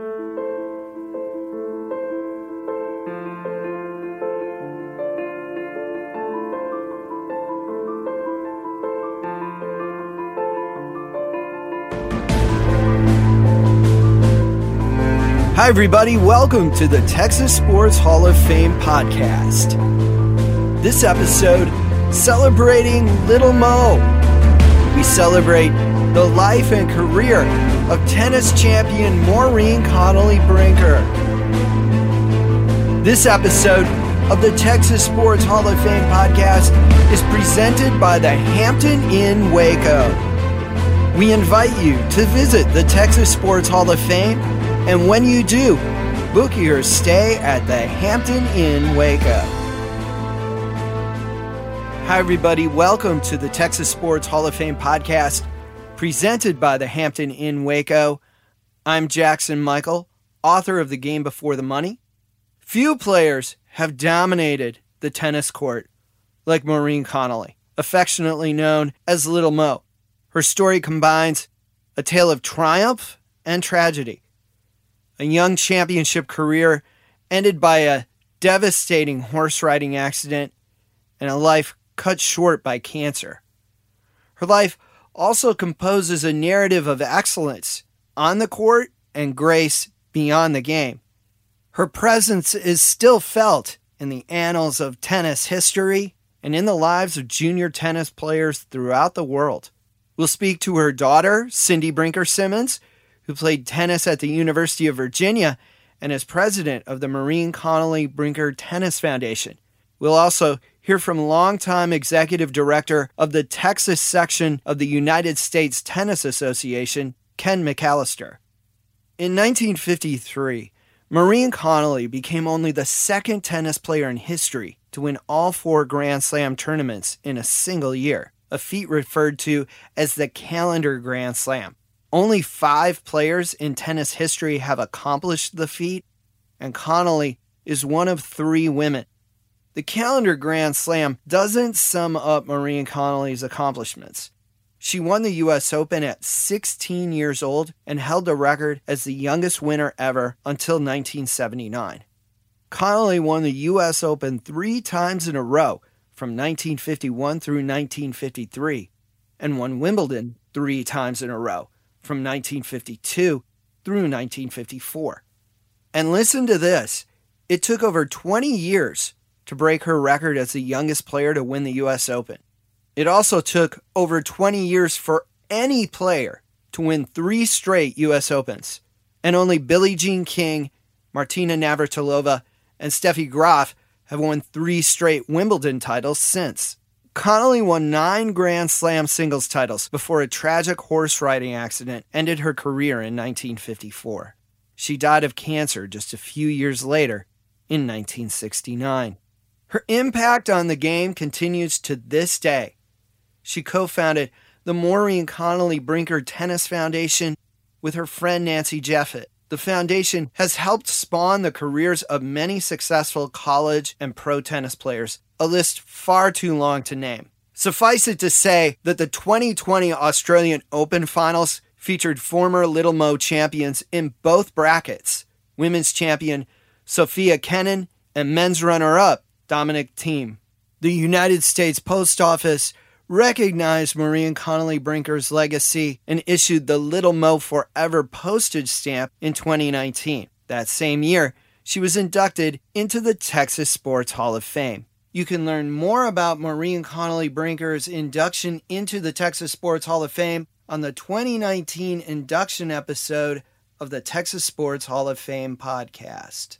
Hi, everybody. Welcome to the Texas Sports Hall of Fame podcast. This episode, celebrating Little Mo. We celebrate the life and career of tennis champion Maureen Connolly Brinker. This episode of the Texas Sports Hall of Fame podcast is presented by the Hampton Inn Waco. We invite you to visit the Texas Sports Hall of Fame and when you do, book your stay at the Hampton Inn Waco. Hi, everybody. Welcome to the Texas Sports Hall of Fame podcast presented by the Hampton Inn Waco. I'm Jackson Michael, author of The Game Before the Money. Few players have dominated the tennis court like Maureen Connolly, affectionately known as Little Mo. Her story combines a tale of triumph and tragedy a young championship career ended by a devastating horse riding accident and a life cut short by cancer. Her life also composes a narrative of excellence on the court and grace beyond the game. Her presence is still felt in the annals of tennis history and in the lives of junior tennis players throughout the world. We'll speak to her daughter, Cindy Brinker Simmons, who played tennis at the University of Virginia and is president of the Maureen Connolly Brinker Tennis Foundation. We'll also hear from longtime executive director of the Texas section of the United States Tennis Association, Ken McAlister. In 1953, Maureen Connolly became only the second tennis player in history to win all four Grand Slam tournaments in a single year, a feat referred to as the calendar Grand Slam. Only five players in tennis history have accomplished the feat, and Connolly is one of three women. The calendar Grand Slam doesn't sum up Maureen Connolly's accomplishments. She won the U.S. Open at 16 years old and held the record as the youngest winner ever until 1979. Connolly won the U.S. Open three times in a row from 1951 through 1953 and won Wimbledon three times in a row from 1952 through 1954. And listen to this it took over 20 years to break her record as the youngest player to win the US Open. It also took over 20 years for any player to win three straight US Opens. And only Billie Jean King, Martina Navratilova, and Steffi Graf have won three straight Wimbledon titles since. Connolly won nine Grand Slam singles titles before a tragic horse riding accident ended her career in 1954. She died of cancer just a few years later in 1969. Her impact on the game continues to this day. She co founded the Maureen Connolly Brinker Tennis Foundation with her friend Nancy Jeffett. The foundation has helped spawn the careers of many successful college and pro tennis players a list far too long to name. Suffice it to say that the 2020 Australian Open finals featured former Little Mo champions in both brackets women's champion Sofia Kenin and men's runner up Dominic Thiem. The United States Post Office recognized Maureen Connolly Brinker's legacy and issued the Little Mo Forever postage stamp in 2019. That same year, she was inducted into the Texas Sports Hall of Fame. You can learn more about Maureen Connolly Brinker's induction into the Texas Sports Hall of Fame on the 2019 induction episode of the Texas Sports Hall of Fame podcast.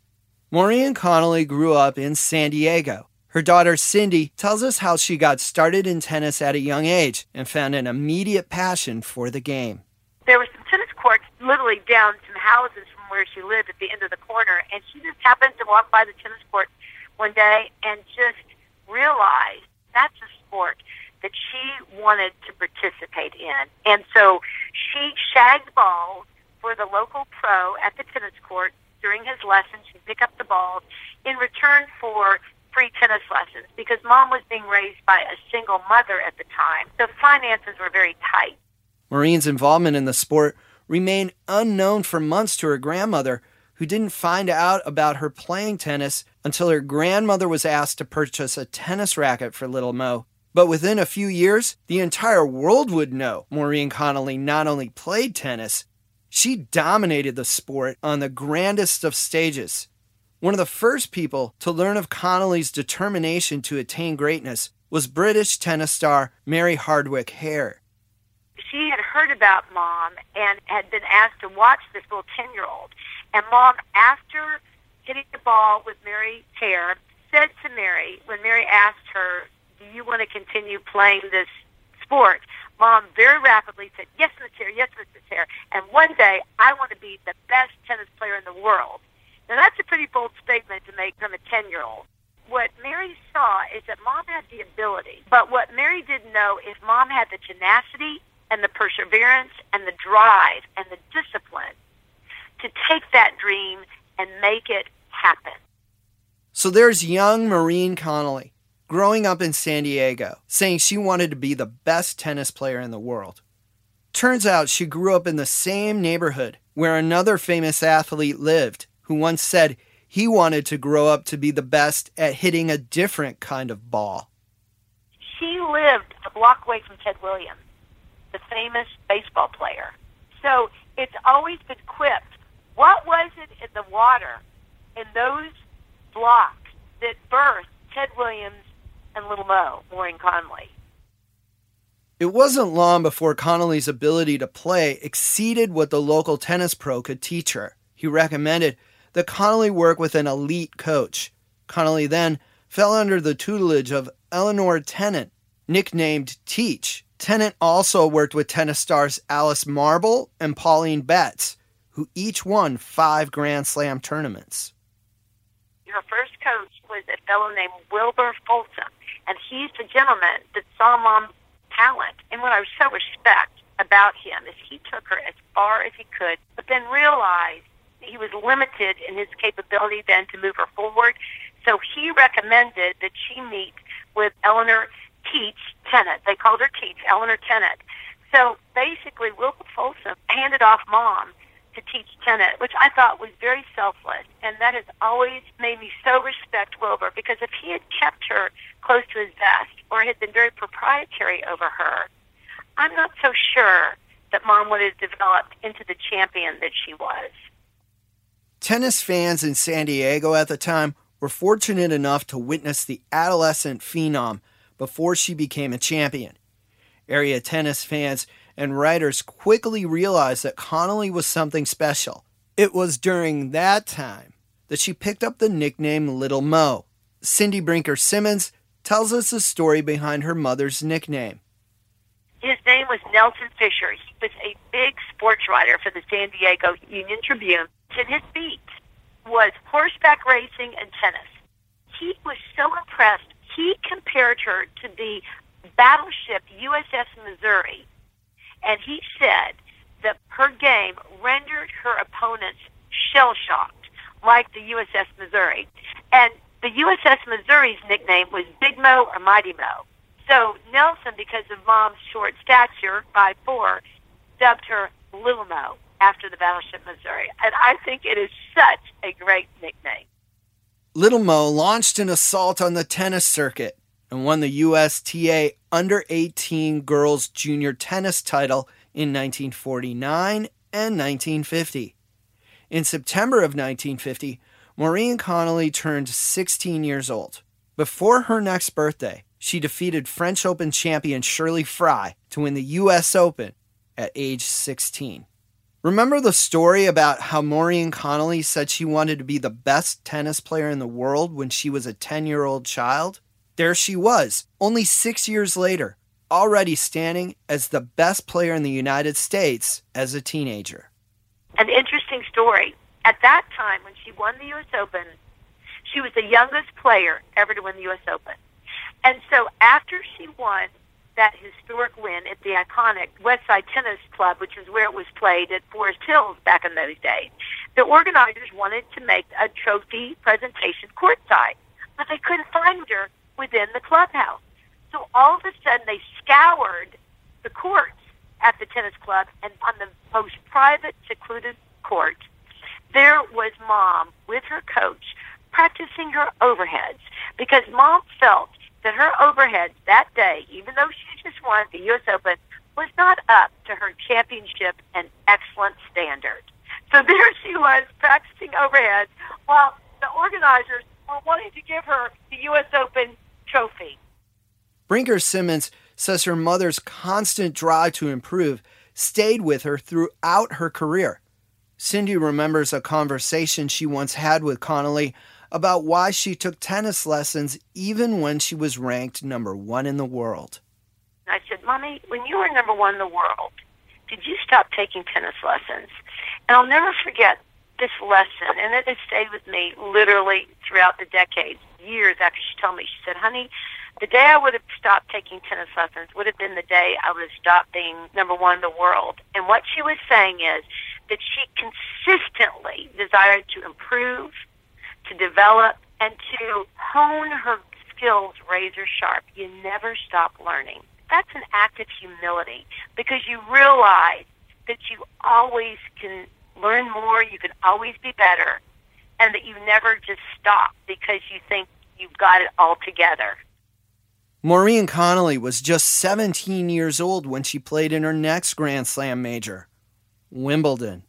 Maureen Connolly grew up in San Diego. Her daughter Cindy tells us how she got started in tennis at a young age and found an immediate passion for the game. There were some tennis courts literally down some houses from where she lived at the end of the corner, and she just happened to walk by the tennis court one day and just realized that's a sport that she wanted to participate in. And so she shagged balls for the local pro at the tennis court during his lessons. She'd pick up the balls in return for free tennis lessons because mom was being raised by a single mother at the time. So finances were very tight. Maureen's involvement in the sport remained unknown for months to her grandmother, who didn't find out about her playing tennis until her grandmother was asked to purchase a tennis racket for little Mo. But within a few years, the entire world would know Maureen Connolly not only played tennis, she dominated the sport on the grandest of stages. One of the first people to learn of Connolly's determination to attain greatness was British tennis star Mary Hardwick Hare. She had heard about mom and had been asked to watch this little 10 year old. And mom, after hitting the ball with Mary Hare, said to Mary, when Mary asked her, Do you want to continue playing this sport? Mom very rapidly said, Yes, Miss Hare, yes, Mrs. Hare. And one day, I want to be the best tennis player in the world. Now, that's a pretty bold statement to make from a 10 year old. What Mary saw is that mom had the ability, but what Mary didn't know is mom had the tenacity and the perseverance and the drive and the discipline to take that dream and make it happen. So there's young Maureen Connolly growing up in San Diego, saying she wanted to be the best tennis player in the world. Turns out she grew up in the same neighborhood where another famous athlete lived, who once said he wanted to grow up to be the best at hitting a different kind of ball. She lived a block away from Ted Williams, the famous baseball player. So it's always been quipped. What was it in the water in those blocks that birthed Ted Williams and Little Mo, Maureen Connolly? It wasn't long before Connolly's ability to play exceeded what the local tennis pro could teach her. He recommended that Connolly work with an elite coach. Connolly then fell under the tutelage of Eleanor Tennant, nicknamed Teach. Tennant also worked with tennis stars Alice Marble and Pauline Betz, who each won five Grand Slam tournaments. Her first coach was a fellow named Wilbur Folsom, and he's the gentleman that saw mom's talent. And what I so respect about him is he took her as far as he could, but then realized he was limited in his capability then to move her forward. So he recommended that she meet with Eleanor Teach Tennant. They called her Teach, Eleanor Tennant. So basically, Wilbur Folsom handed off mom to teach Tennant, which I thought was very selfless. And that has always made me so respect Wilbur because if he had kept her close to his vest or had been very proprietary over her, I'm not so sure that mom would have developed into the champion that she was. Tennis fans in San Diego at the time were fortunate enough to witness the adolescent phenom before she became a champion. Area tennis fans and writers quickly realized that Connolly was something special. It was during that time that she picked up the nickname Little Mo. Cindy Brinker Simmons tells us the story behind her mother's nickname. His name was Nelson Fisher. He was a big sports writer for the San Diego Union Tribune. And his beat was horseback racing and tennis. He was so impressed. He compared her to the battleship USS Missouri, and he said that her game rendered her opponents shell shocked, like the USS Missouri. And the USS Missouri's nickname was Big Mo or Mighty Mo. So Nelson, because of mom's short stature, five four, dubbed her Little Mo after the battleship Missouri. And I think it is such a great nickname. Little Mo launched an assault on the tennis circuit and won the USTA Under 18 Girls Junior Tennis title in 1949 and 1950. In September of 1950, Maureen Connolly turned 16 years old. Before her next birthday, she defeated French Open champion Shirley Fry to win the U.S. Open at age 16. Remember the story about how Maureen Connolly said she wanted to be the best tennis player in the world when she was a 10 year old child? There she was, only six years later, already standing as the best player in the United States as a teenager. An interesting story. At that time, when she won the U.S. Open, she was the youngest player ever to win the U.S. Open. And so after she won that historic win at the iconic Westside Tennis Club, which is where it was played at Forest Hills back in those days, the organizers wanted to make a trophy presentation courtside, but they couldn't find her within the clubhouse. So all of a sudden they scoured the courts at the tennis club, and on the most private, secluded court, there was mom with her coach practicing her overheads because mom felt that her overheads that day, even though she just won the U.S. Open, was not up to her championship and excellent standard. So there she was practicing overheads while the organizers were wanting to give her the U.S. Open trophy. Brinker Simmons says her mother's constant drive to improve stayed with her throughout her career. Cindy remembers a conversation she once had with Connolly about why she took tennis lessons even when she was ranked number one in the world. I said, Mommy, when you were number one in the world, did you stop taking tennis lessons? And I'll never forget this lesson, and it has stayed with me literally throughout the decades, years after she told me. She said, Honey, the day I would have stopped taking tennis lessons would have been the day I would have stopped being number one in the world. And what she was saying is that she consistently desired to improve, to develop, and to hone her skills razor sharp. You never stop learning. That's an act of humility because you realize that you always can learn more, you can always be better, and that you never just stop because you think you've got it all together. Maureen Connolly was just 17 years old when she played in her next Grand Slam major, Wimbledon.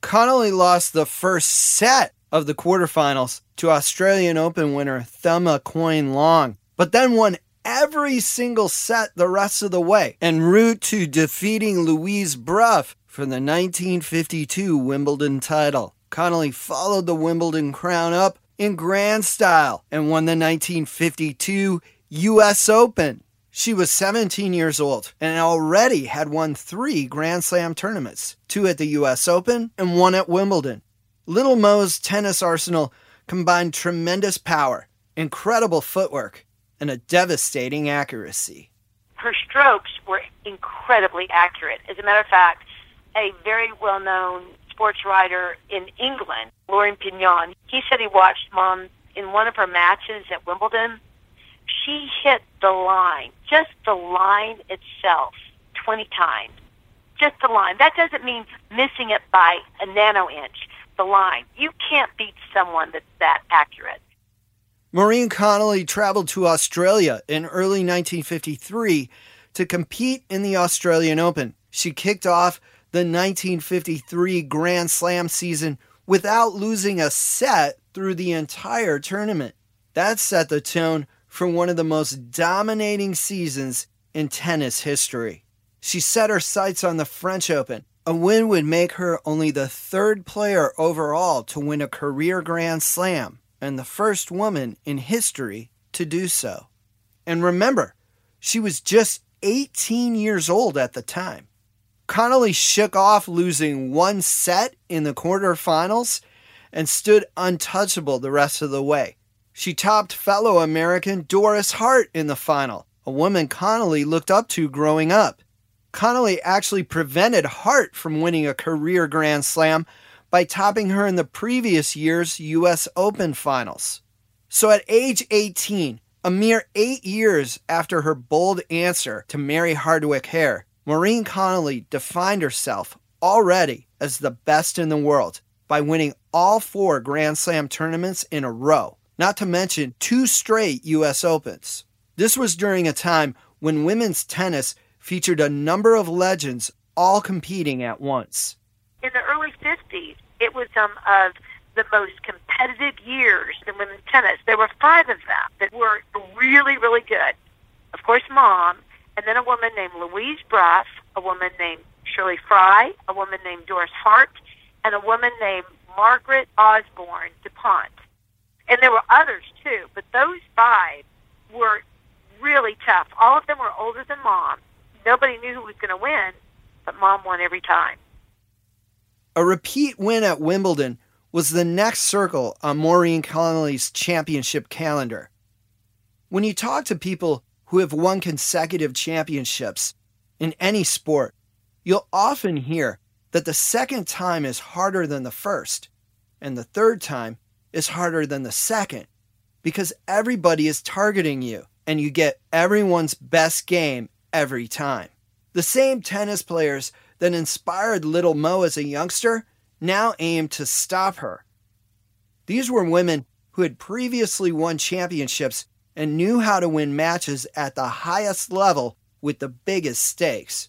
Connolly lost the first set of the quarterfinals to Australian Open winner Thelma Coyne Long, but then won every single set the rest of the way en route to defeating Louise Brough for the 1952 Wimbledon title. Connolly followed the Wimbledon crown up in grand style and won the 1952 U.S. Open. She was 17 years old and already had won three Grand Slam tournaments two at the U.S. Open and one at Wimbledon. Little Mo's tennis arsenal combined tremendous power, incredible footwork, and a devastating accuracy. Her strokes were incredibly accurate. As a matter of fact, a very well known sports writer in England, Lauren Fignon, he said he watched mom in one of her matches at Wimbledon she hit the line, just the line itself, 20 times. Just the line. That doesn't mean missing it by a nano inch. The line. You can't beat someone that's that accurate. Maureen Connolly traveled to Australia in early 1953 to compete in the Australian Open. She kicked off the 1953 Grand Slam season without losing a set through the entire tournament. That set the tone for one of the most dominating seasons in tennis history. She set her sights on the French Open. A win would make her only the third player overall to win a career Grand Slam and the first woman in history to do so. And remember, she was just 18 years old at the time. Connolly shook off losing one set in the quarterfinals and stood untouchable the rest of the way. She topped fellow American Doris Hart in the final, a woman Connolly looked up to growing up. Connolly actually prevented Hart from winning a career Grand Slam by topping her in the previous year's U.S. Open finals. So at age 18, a mere eight years after her bold answer to Mary Hardwick Hare, Maureen Connolly defined herself already as the best in the world by winning all four Grand Slam tournaments in a row not to mention two straight U.S. Opens. This was during a time when women's tennis featured a number of legends all competing at once. In the early 50s, it was some of the most competitive years in women's tennis. There were five of them that were really, really good. Of course, Mom, and then a woman named Louise Brough, a woman named Shirley Fry, a woman named Doris Hart, and a woman named Margaret Osborne DuPont. And there were others too, but those five were really tough. All of them were older than mom. Nobody knew who was going to win, but mom won every time. A repeat win at Wimbledon was the next circle on Maureen Connolly's championship calendar. When you talk to people who have won consecutive championships in any sport, you'll often hear that the second time is harder than the first, and the third time is harder than the second because everybody is targeting you and you get everyone's best game every time. The same tennis players that inspired Little Mo as a youngster now aim to stop her. These were women who had previously won championships and knew how to win matches at the highest level with the biggest stakes.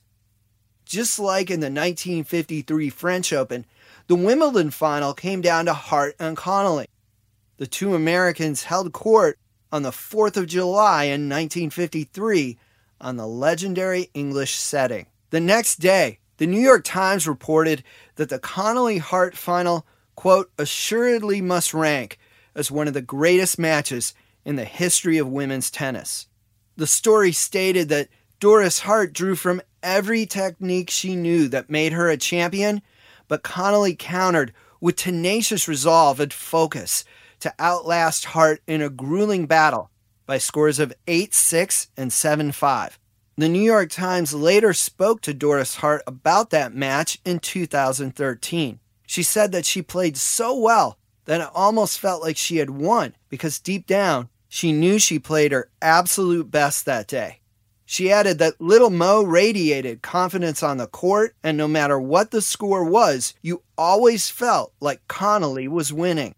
Just like in the 1953 French Open, the Wimbledon final came down to Hart and Connolly. The two Americans held court on the 4th of July in 1953 on the legendary English setting. The next day, the New York Times reported that the Connolly Hart final, quote, assuredly must rank as one of the greatest matches in the history of women's tennis. The story stated that Doris Hart drew from every technique she knew that made her a champion but Connolly countered with tenacious resolve and focus to outlast Hart in a grueling battle by scores of 8 6 and 7 5. The New York Times later spoke to Doris Hart about that match in 2013. She said that she played so well that it almost felt like she had won because deep down, she knew she played her absolute best that day. She added that little Mo radiated confidence on the court, and no matter what the score was, you always felt like Connolly was winning.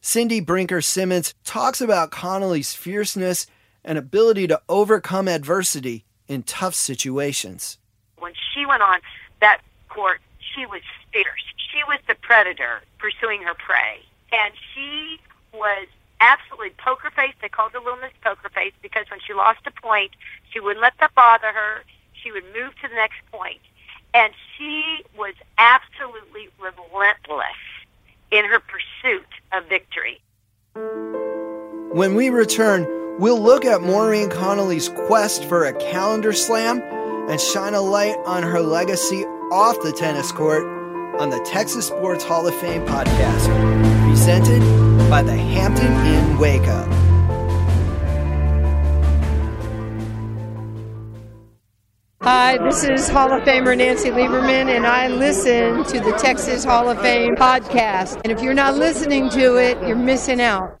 Cindy Brinker Simmons talks about Connolly's fierceness and ability to overcome adversity in tough situations. When she went on that court, she was fierce. She was the predator pursuing her prey. And she was absolutely poker face. They called her Little Miss Poker Face because when she lost a point, she wouldn't let that bother her. She would move to the next point. And she was absolutely relentless in her pursuit of victory. When we return, we'll look at Maureen Connolly's quest for a calendar slam and shine a light on her legacy off the tennis court on the Texas Sports Hall of Fame podcast, presented by the Hampton Inn Waco. Hi, this is Hall of Famer Nancy Lieberman, and I listen to the Texas Hall of Fame podcast. And if you're not listening to it, you're missing out.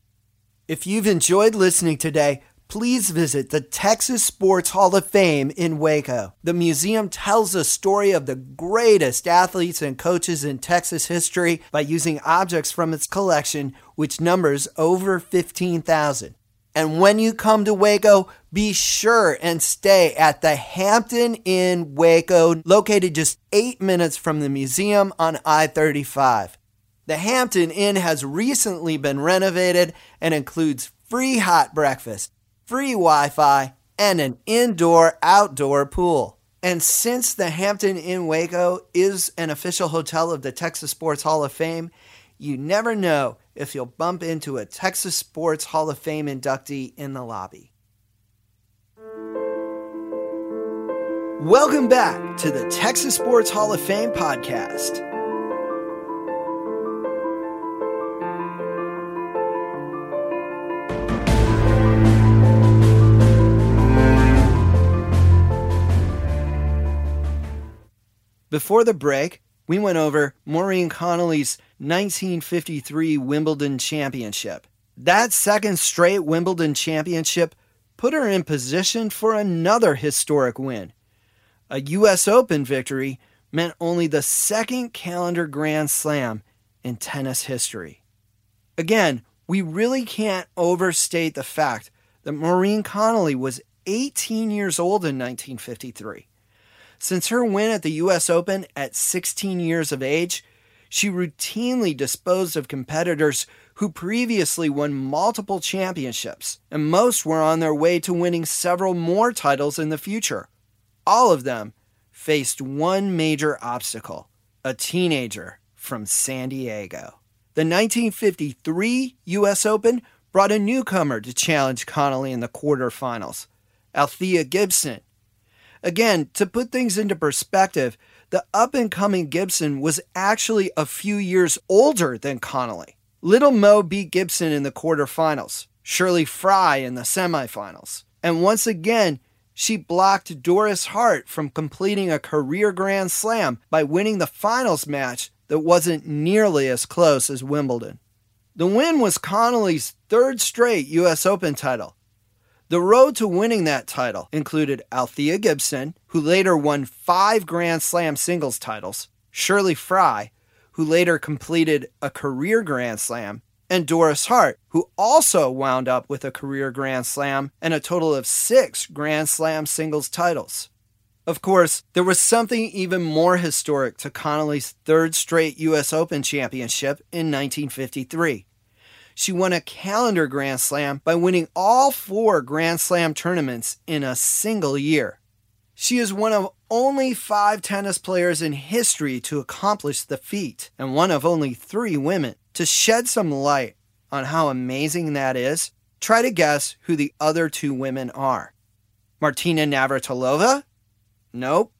If you've enjoyed listening today, please visit the Texas Sports Hall of Fame in Waco. The museum tells the story of the greatest athletes and coaches in Texas history by using objects from its collection, which numbers over 15,000. And when you come to Waco, be sure and stay at the Hampton Inn Waco, located just eight minutes from the museum on I 35. The Hampton Inn has recently been renovated and includes free hot breakfast free Wi Fi, and an indoor outdoor pool. And since the Hampton Inn Waco is an official hotel of the Texas Sports Hall of Fame, you never know if you'll bump into a Texas Sports Hall of Fame inductee in the lobby. Welcome back to the Texas Sports Hall of Fame podcast. Before the break, we went over Maureen Connolly's 1953 Wimbledon Championship. That second straight Wimbledon Championship put her in position for another historic win. A U.S. Open victory meant only the second calendar Grand Slam in tennis history. Again, we really can't overstate the fact that Maureen Connolly was 18 years old in 1953. Since her win at the US Open at 16 years of age, she routinely disposed of competitors who previously won multiple championships, and most were on their way to winning several more titles in the future. All of them faced one major obstacle a teenager from San Diego. The 1953 US Open brought a newcomer to challenge Connolly in the quarterfinals, Althea Gibson, Again, to put things into perspective, the up and coming Gibson was actually a few years older than Connolly. Little Mo beat Gibson in the quarterfinals, Shirley Fry in the semifinals. And once again, she blocked Doris Hart from completing a career Grand Slam by winning the finals match that wasn't nearly as close as Wimbledon. The win was Connolly's third straight U.S. Open title, The road to winning that title included Althea Gibson, who later won five Grand Slam singles titles, Shirley Fry, who later completed a career Grand Slam, and Doris Hart, who also wound up with a career Grand Slam and a total of six Grand Slam singles titles. Of course, there was something even more historic to Connolly's third straight U.S. Open championship in 1953. She won a calendar Grand Slam by winning all four Grand Slam tournaments in a single year. She is one of only five tennis players in history to accomplish the feat, and one of only three women. To shed some light on how amazing that is, try to guess who the other two women are. Martina Navratilova? Nope.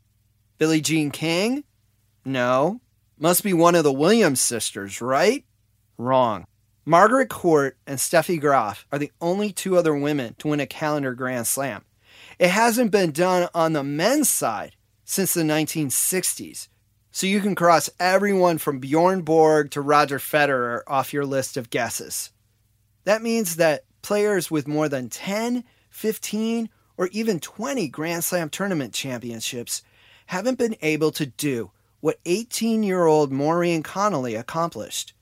Billie Jean King? No. Must be one of the Williams sisters, right? Wrong. Margaret Court and Steffi Graf are the only two other women to win a calendar Grand Slam. It hasn't been done on the men's side since the 1960s, so you can cross everyone from Bjorn Borg to Roger Federer off your list of guesses. That means that players with more than 10, 15, or even 20 Grand Slam tournament championships haven't been able to do what 18 year old Maureen Connolly accomplished.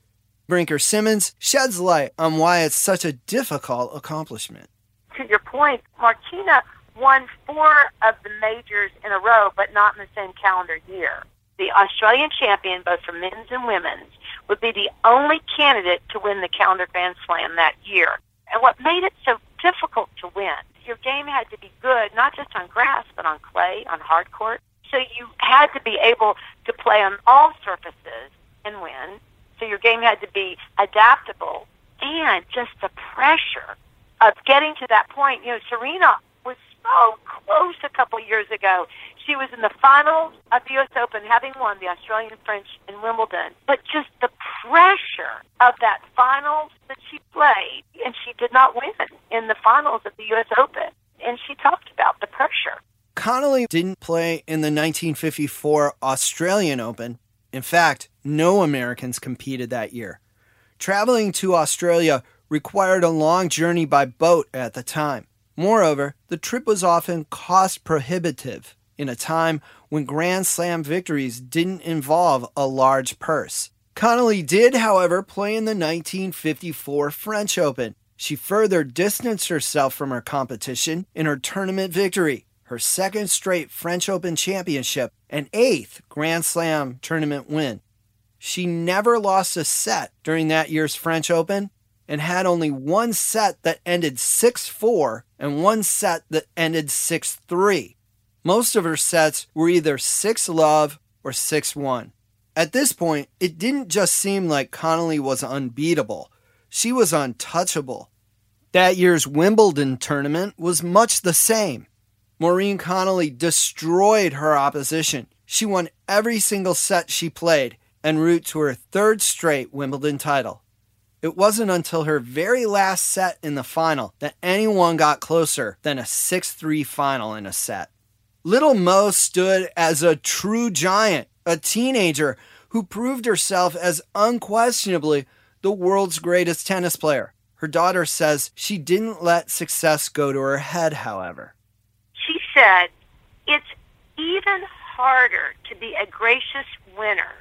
Brinker Simmons sheds light on why it's such a difficult accomplishment. To your point, Martina won four of the majors in a row, but not in the same calendar year the Australian champion, both for men's and women's, would be the only candidate to win the calendar Grand Slam that year. And what made it so difficult to win, your game had to be good, not just on grass, but on clay, on hard court. So you had to be able to play on all surfaces and win. So your game had to be adaptable and just the pressure of getting to that point. You know, Serena was so close a couple years ago. She was in the finals of the U.S. Open, having won the Australian French and Wimbledon. But just the pressure of that finals that she played, and she did not win in the finals of the U.S. Open. And she talked about the pressure. Connolly didn't play in the 1954 Australian Open. In fact, no Americans competed that year. Traveling to Australia required a long journey by boat at the time. Moreover, the trip was often cost prohibitive in a time when Grand Slam victories didn't involve a large purse. Connolly did, however, play in the 1954 French Open. She further distanced herself from her competition in her tournament victory, her second straight French Open championship, and eighth Grand Slam tournament win. She never lost a set during that year's French Open and had only one set that ended 6 4 and one set that ended 6 3. Most of her sets were either 6 love or 6 1. At this point, it didn't just seem like Connolly was unbeatable, she was untouchable. That year's Wimbledon tournament was much the same. Maureen Connolly destroyed her opposition. She won every single set she played en route to her third straight Wimbledon title. It wasn't until her very last set in the final that anyone got closer than a 6 3 final in a set. Little Mo stood as a true giant, a teenager who proved herself as unquestionably the world's greatest tennis player. Her daughter says she didn't let success go to her head, however. Said, It's even harder to be a gracious winner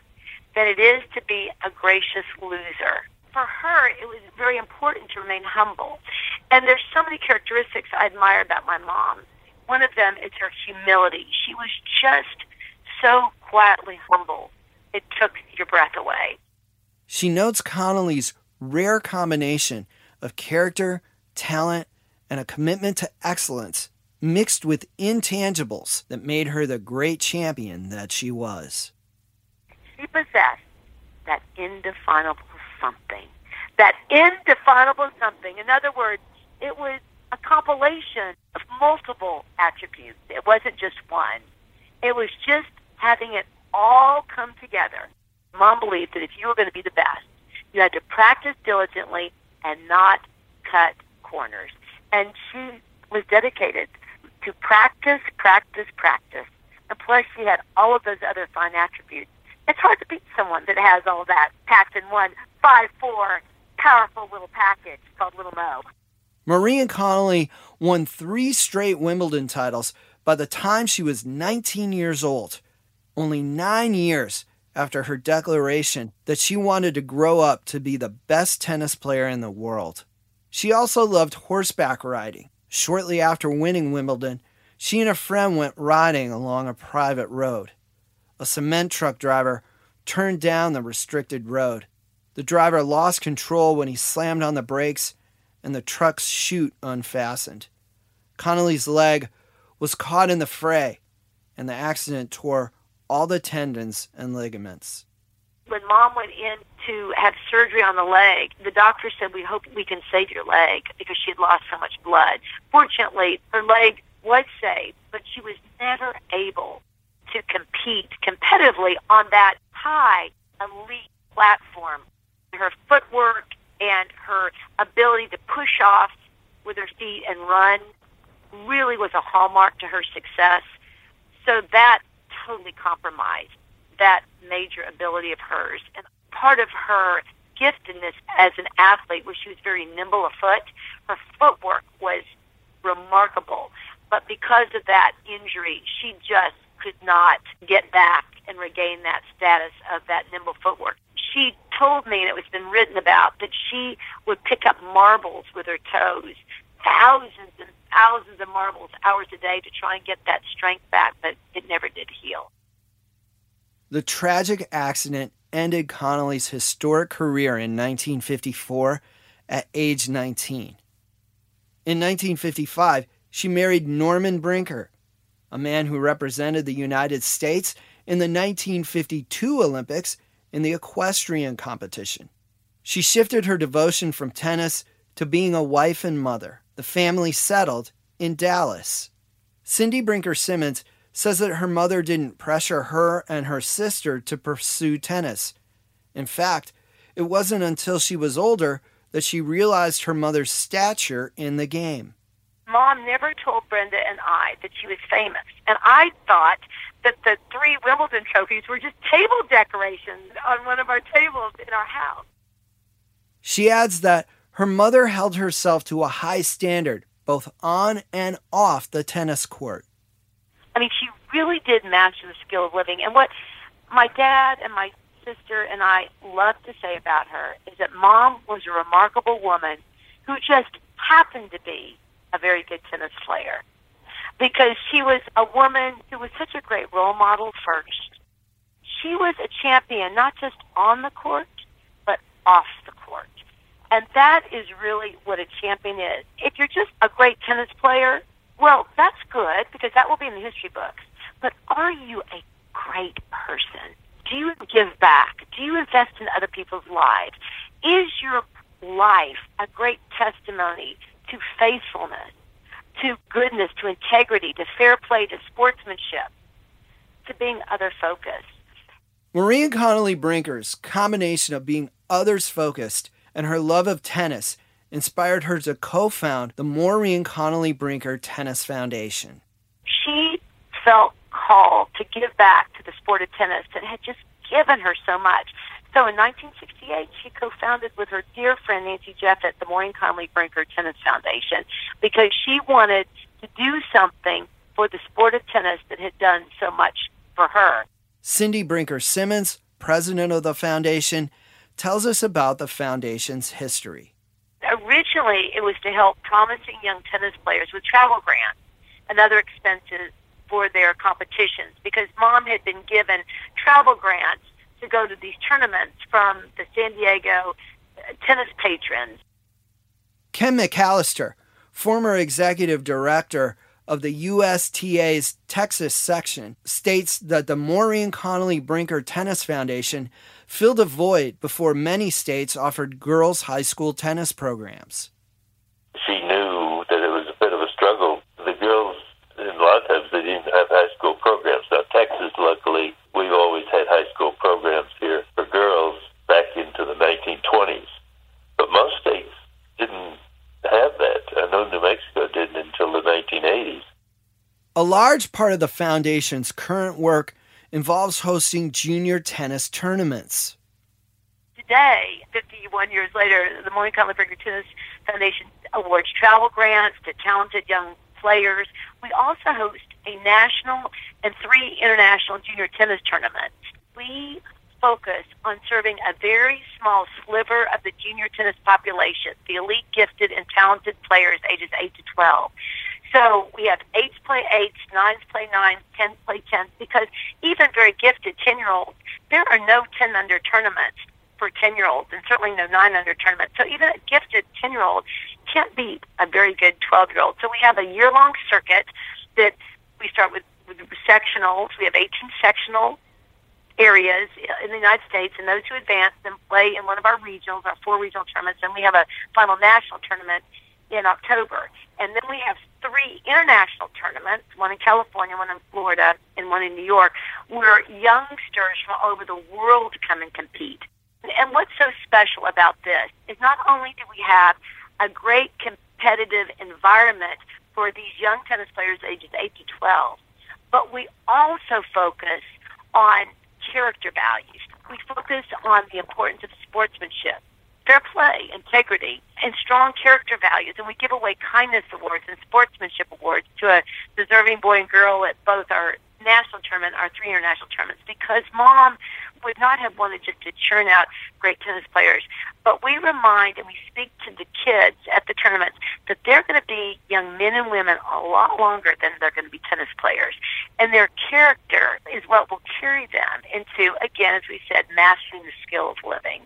than it is to be a gracious loser for her, it was very important to remain humble. And there's so many characteristics I admire about my mom. One of them is her humility. She was just so quietly humble. It took your breath away. She notes Connolly's rare combination of character, talent, and a commitment to excellence mixed with intangibles that made her the great champion that she was. She possessed that indefinable something. That indefinable something. In other words, it was a compilation of multiple attributes. It wasn't just one. It was just having it all come together. Mom believed that if you were going to be the best, you had to practice diligently and not cut corners. And she was dedicated to practice, practice, practice. And plus, she had all of those other fine attributes. It's hard to beat someone that has all that packed in one five four powerful little package called Little Mo. Maureen Connolly won three straight Wimbledon titles by the time she was 19 years old, only nine years after her declaration that she wanted to grow up to be the best tennis player in the world. She also loved horseback riding. Shortly after winning Wimbledon, she and a friend went riding along a private road. A cement truck driver turned down the restricted road. The driver lost control when he slammed on the brakes and the truck's chute unfastened. Connolly's leg was caught in the fray, and the accident tore all the tendons and ligaments. When mom went in to have surgery on the leg, the doctor said, We hope we can save your leg because she had lost so much blood. Fortunately, her leg was saved, but she was never able to compete competitively on that high elite platform. Her footwork and her ability to push off with her feet and run really was a hallmark to her success. So that totally compromised that major ability of hers. And part of her giftedness as an athlete was she was very nimble of foot. Her footwork was remarkable. But because of that injury, she just could not get back and regain that status of that nimble footwork. She told me, and it was been written about, that she would pick up marbles with her toes, thousands and thousands of marbles hours a day to try and get that strength back, but it never did heal. The tragic accident ended Connolly's historic career in 1954 at age 19. In 1955, she married Norman Brinker, a man who represented the United States in the 1952 Olympics in the equestrian competition. She shifted her devotion from tennis to being a wife and mother. The family settled in Dallas. Cindy Brinker Simmons says that her mother didn't pressure her and her sister to pursue tennis. In fact, it wasn't until she was older that she realized her mother's stature in the game. Mom never told Brenda and I that she was famous. And I thought that the three Wimbledon trophies were just table decorations on one of our tables in our house. She adds that her mother held herself to a high standard, both on and off the tennis court. I mean, she really did master the skill of living. And what my dad and my sister and I love to say about her is that mom was a remarkable woman who just happened to be a very good tennis player because she was a woman who was such a great role model first. She was a champion not just on the court, but off the court. And that is really what a champion is. If you're just a great tennis player, well, that's good because that will be in the history books. But are you a great person? Do you give back? Do you invest in other people's lives? Is your life a great testimony to faithfulness, to goodness, to integrity, to fair play, to sportsmanship, to being other focused? Maureen Connolly Brinker's combination of being others focused and her love of tennis inspired her to co found the Maureen Connolly Brinker Tennis Foundation. She felt called to give back to the sport of tennis that had just given her so much. So in 1968, she co-founded with her dear friend Nancy Jeffett the Maureen Connolly Brinker Tennis Foundation because she wanted to do something for the sport of tennis that had done so much for her. Cindy Brinker Simmons, president of the foundation, tells us about the foundation's history originally it was to help promising young tennis players with travel grants and other expenses for their competitions because mom had been given travel grants to go to these tournaments from the San Diego uh, tennis patrons. Ken McAlister, former executive director of the USTA's Texas section, states that the Maureen Connolly Brinker Tennis Foundation filled a void before many states offered girls' high school tennis programs. She knew that it was a bit of a struggle. The girls, in a lot of times, they didn't have high school programs. Now, Texas, luckily, we've always had high school programs here for girls back into the 1920s. But most states didn't have that. I know New Mexico didn't until the 1980s. A large part of the foundation's current work involves hosting junior tennis tournaments. Today, 51 years later, the Maureen Connolly Brinker Tennis Foundation awards travel grants to talented young players. We also host a national and three international junior tennis tournaments. We focus on serving a very small sliver of the junior tennis population, the elite gifted and talented players ages 8 to 12. So we have eights play eights, nines play nines, tens play tens, because even very gifted 10 year olds, there are no 10 under tournaments for 10 year olds, and certainly no 9 under tournaments. So even a gifted 10 year old can't beat a very good 12 year old. So we have a year long circuit that we start with, with sectionals. We have 18 sectional areas in the United States, and those who advance then play in one of our regionals, our four regional tournaments, and we have a final national tournament in October. And then we have three international tournaments, one in California, one in Florida, and one in New York, where youngsters from all over the world come and compete. And what's so special about this is not only do we have a great competitive environment for these young tennis players ages 8 to 12, but we also focus on character values. We focus on the importance of sportsmanship, fair play, integrity, and strong character values. And we give away kindness awards and sportsmanship awards to a deserving boy and girl at both our national tournament, our three international tournaments, because mom would not have wanted just to churn out great tennis players. But we remind and we speak to the kids at the tournaments that they're going to be young men and women a lot longer than they're going to be tennis players. And their character is what will carry them into, again, as we said, mastering the skill of living.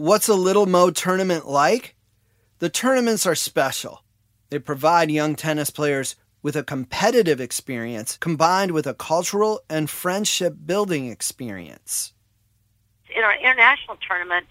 What's a Little Mo tournament like? The tournaments are special. They provide young tennis players with a competitive experience combined with a cultural and friendship building experience in our international tournament,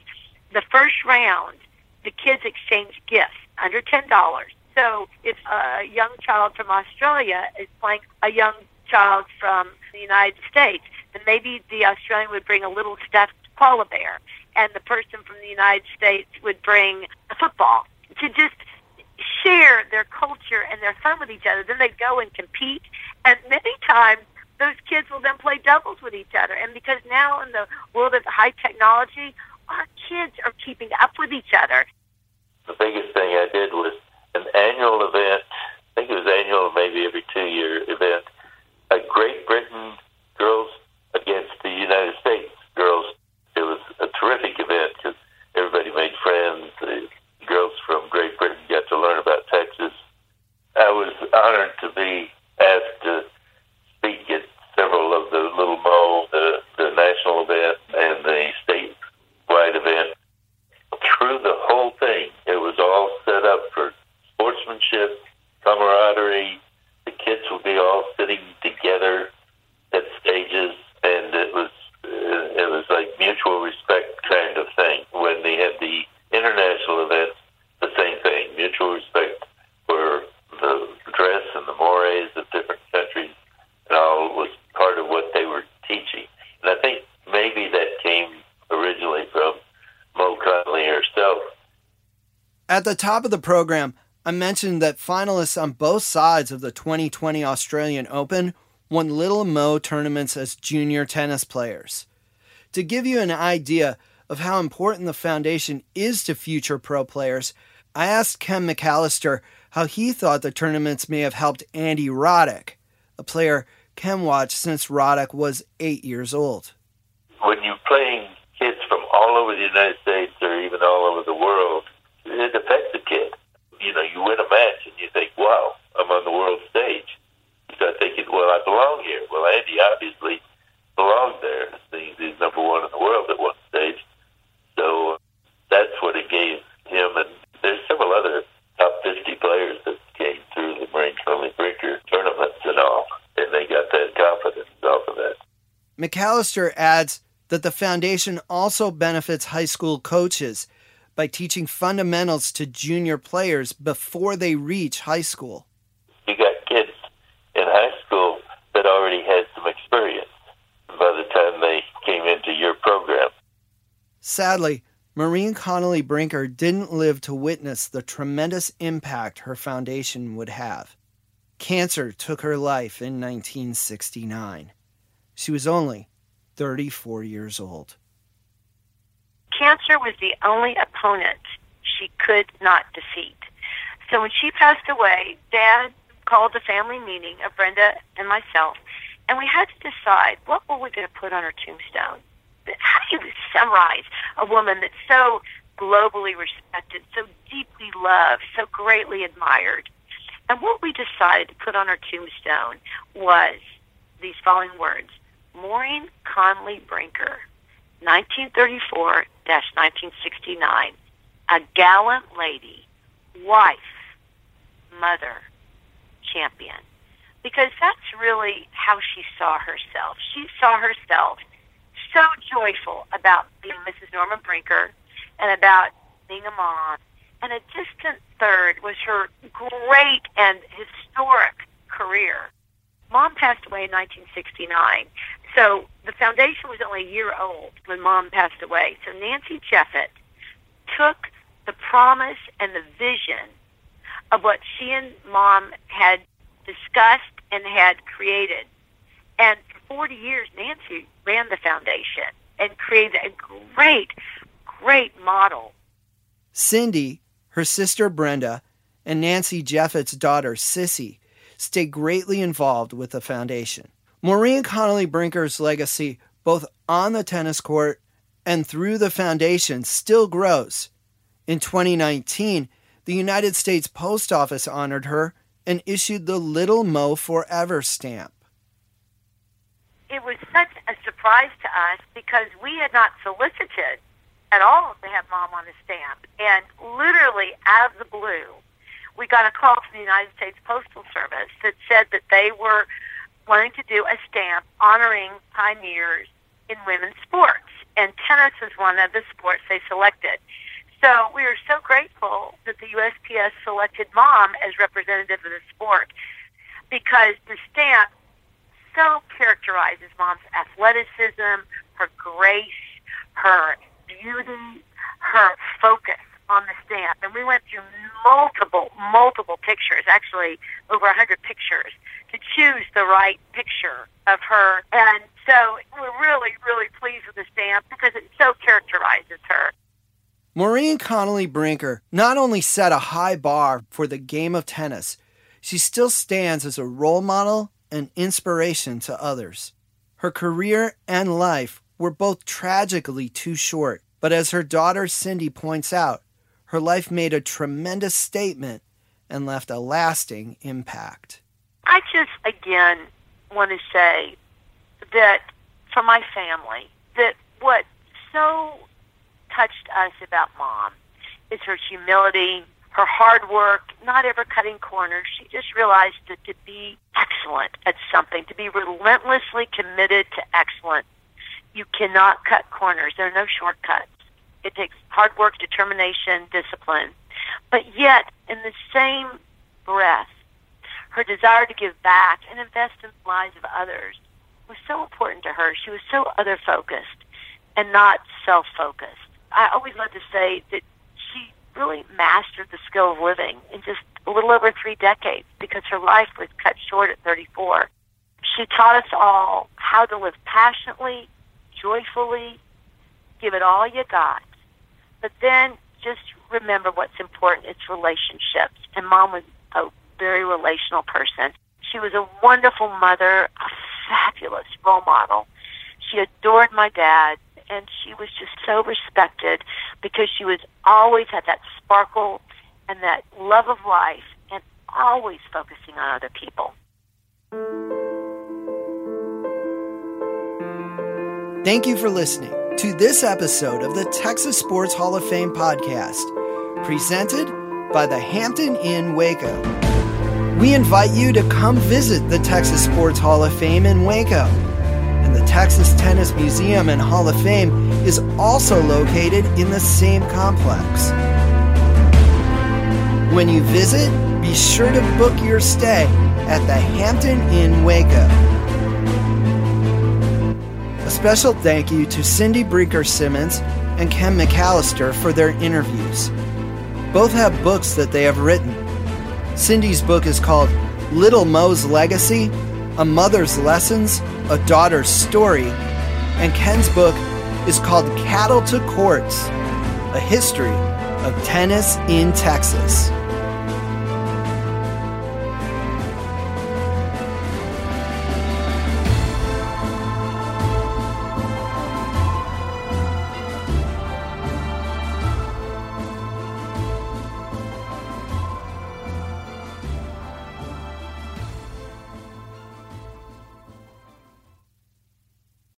the first round, the kids exchange gifts under ten dollars. So if a young child from Australia is playing a young child from the United States, then maybe the Australian would bring a little stuffed koala bear, and the person from the United States would bring a football to just share their culture and their fun with each other. Then they'd go and compete, and many times those kids will then play doubles with each other. And because now in the world of high technology, our kids are keeping up with each other. The biggest thing I did was an annual event. I think it was annual, maybe every two year event. A Great Britain girls against the United States girls. It was a terrific event because everybody made friends. The girls from Great Britain got to learn about Texas. I was honored to be asked to speak at several of the Little Mo, the, the national event, and the statewide event. Through the whole thing, it was all set up for sportsmanship, camaraderie. The kids would be all sitting together at stages, and it was it was like mutual respect kind of thing. When they had the international events, the same thing, mutual respect for the dress and the mores of different countries and all was part of what they were teaching. And I think maybe that came originally from Mo Connolly herself. At the top of the program, I mentioned that finalists on both sides of the 2020 Australian Open won Little Mo tournaments as junior tennis players. To give you an idea of how important the foundation is to future pro players, I asked Ken McAlister how he thought the tournaments may have helped Andy Roddick, a player Ken watched since Roddick was eight years old. When you're playing kids from all over the United States or even all over the world, it affects the kid. You know, you win a match and you think, wow, I'm on the world stage. You start thinking, well, I belong here. Well, Andy obviously belonged there. He's, he's number one in the world at one stage. So that's what it gave him. And there's several other top 50 players that came through the Maureen Connolly Brinker tournaments and all and they got that confidence off of that. McAlister adds that the foundation also benefits high school coaches by teaching fundamentals to junior players before they reach high school. You got kids in high school that already had some experience by the time they came into your program. Sadly, Maureen Connolly Brinker didn't live to witness the tremendous impact her foundation would have. Cancer took her life in 1969. She was only 34 years old. Cancer was the only opponent she could not defeat. So when she passed away, Dad called a family meeting of Brenda and myself, and we had to decide what were we going to put on her tombstone. How do you summarize a woman that's so globally respected, so deeply loved, so greatly admired? And what we decided to put on her tombstone was these following words Maureen Connolly Brinker, 1934 1969, a gallant lady, wife, mother, champion. Because that's really how she saw herself. She saw herself so joyful about being Mrs. Norman Brinker and about being a mom. And a distant third was her great and historic career. Mom passed away in 1969. So the foundation was only a year old when mom passed away. So Nancy Jeffett took the promise and the vision of what she and mom had discussed and had created. And for 40 years, Nancy ran the foundation and created a great, great model. Cindy, her sister Brenda, and Nancy Jeffett's daughter Sissy stay greatly involved with the foundation. Maureen Connolly Brinker's legacy, both on the tennis court and through the foundation, still grows. In 2019, the United States Post Office honored her and issued the Little Mo Forever stamp. It was such a surprise to us because we had not solicited at all to have mom on the stamp. And literally out of the blue, we got a call from the United States Postal Service that said that they were wanting to do a stamp honoring pioneers in women's sports. And tennis was one of the sports they selected. So we are so grateful that the USPS selected mom as representative of the sport because the stamp so characterizes mom's athleticism, her grace, her beauty, her focus on the stamp. And we went through multiple, multiple pictures, actually over a 100 pictures, to choose the right picture of her. And so we're really, really pleased with the stamp because it so characterizes her. Maureen Connolly Brinker not only set a high bar for the game of tennis, she still stands as a role model and inspiration to others. Her career and life were both tragically too short, but as her daughter Cindy points out, her life made a tremendous statement and left a lasting impact. I just, again, want to say that for my family, that what so touched us about mom is her humility, her hard work, not ever cutting corners. She just realized that to be excellent at something, to be relentlessly committed to excellence, you cannot cut corners. There are no shortcuts. It takes hard work, determination, discipline. But yet, in the same breath, her desire to give back and invest in the lives of others was so important to her. She was so other focused and not self focused. I always love to say that she really mastered the skill of living in just a little over three decades because her life was cut short at 34. She taught us all how to live passionately, joyfully, give it all you got, but then just remember what's important. It's relationships. And mom was a very relational person. She was a wonderful mother, a fabulous role model. She adored my dad, and she was just so respected because she was always had that sparkle and that love of life and always focusing on other people. Thank you for listening to this episode of the Texas Sports Hall of Fame podcast, presented by the Hampton Inn Waco. We invite you to come visit the Texas Sports Hall of Fame in Waco. And the Texas Tennis Museum and Hall of Fame is also located in the same complex. When you visit, be sure to book your stay at the Hampton Inn Waco. Special thank you to Cindy Brinker Simmons and Ken McAlister for their interviews. Both have books that they have written. Cindy's book is called Little Mo's Legacy A Mother's Lessons, A Daughter's Story, and Ken's book is called Cattle to Courts A History of Tennis in Texas.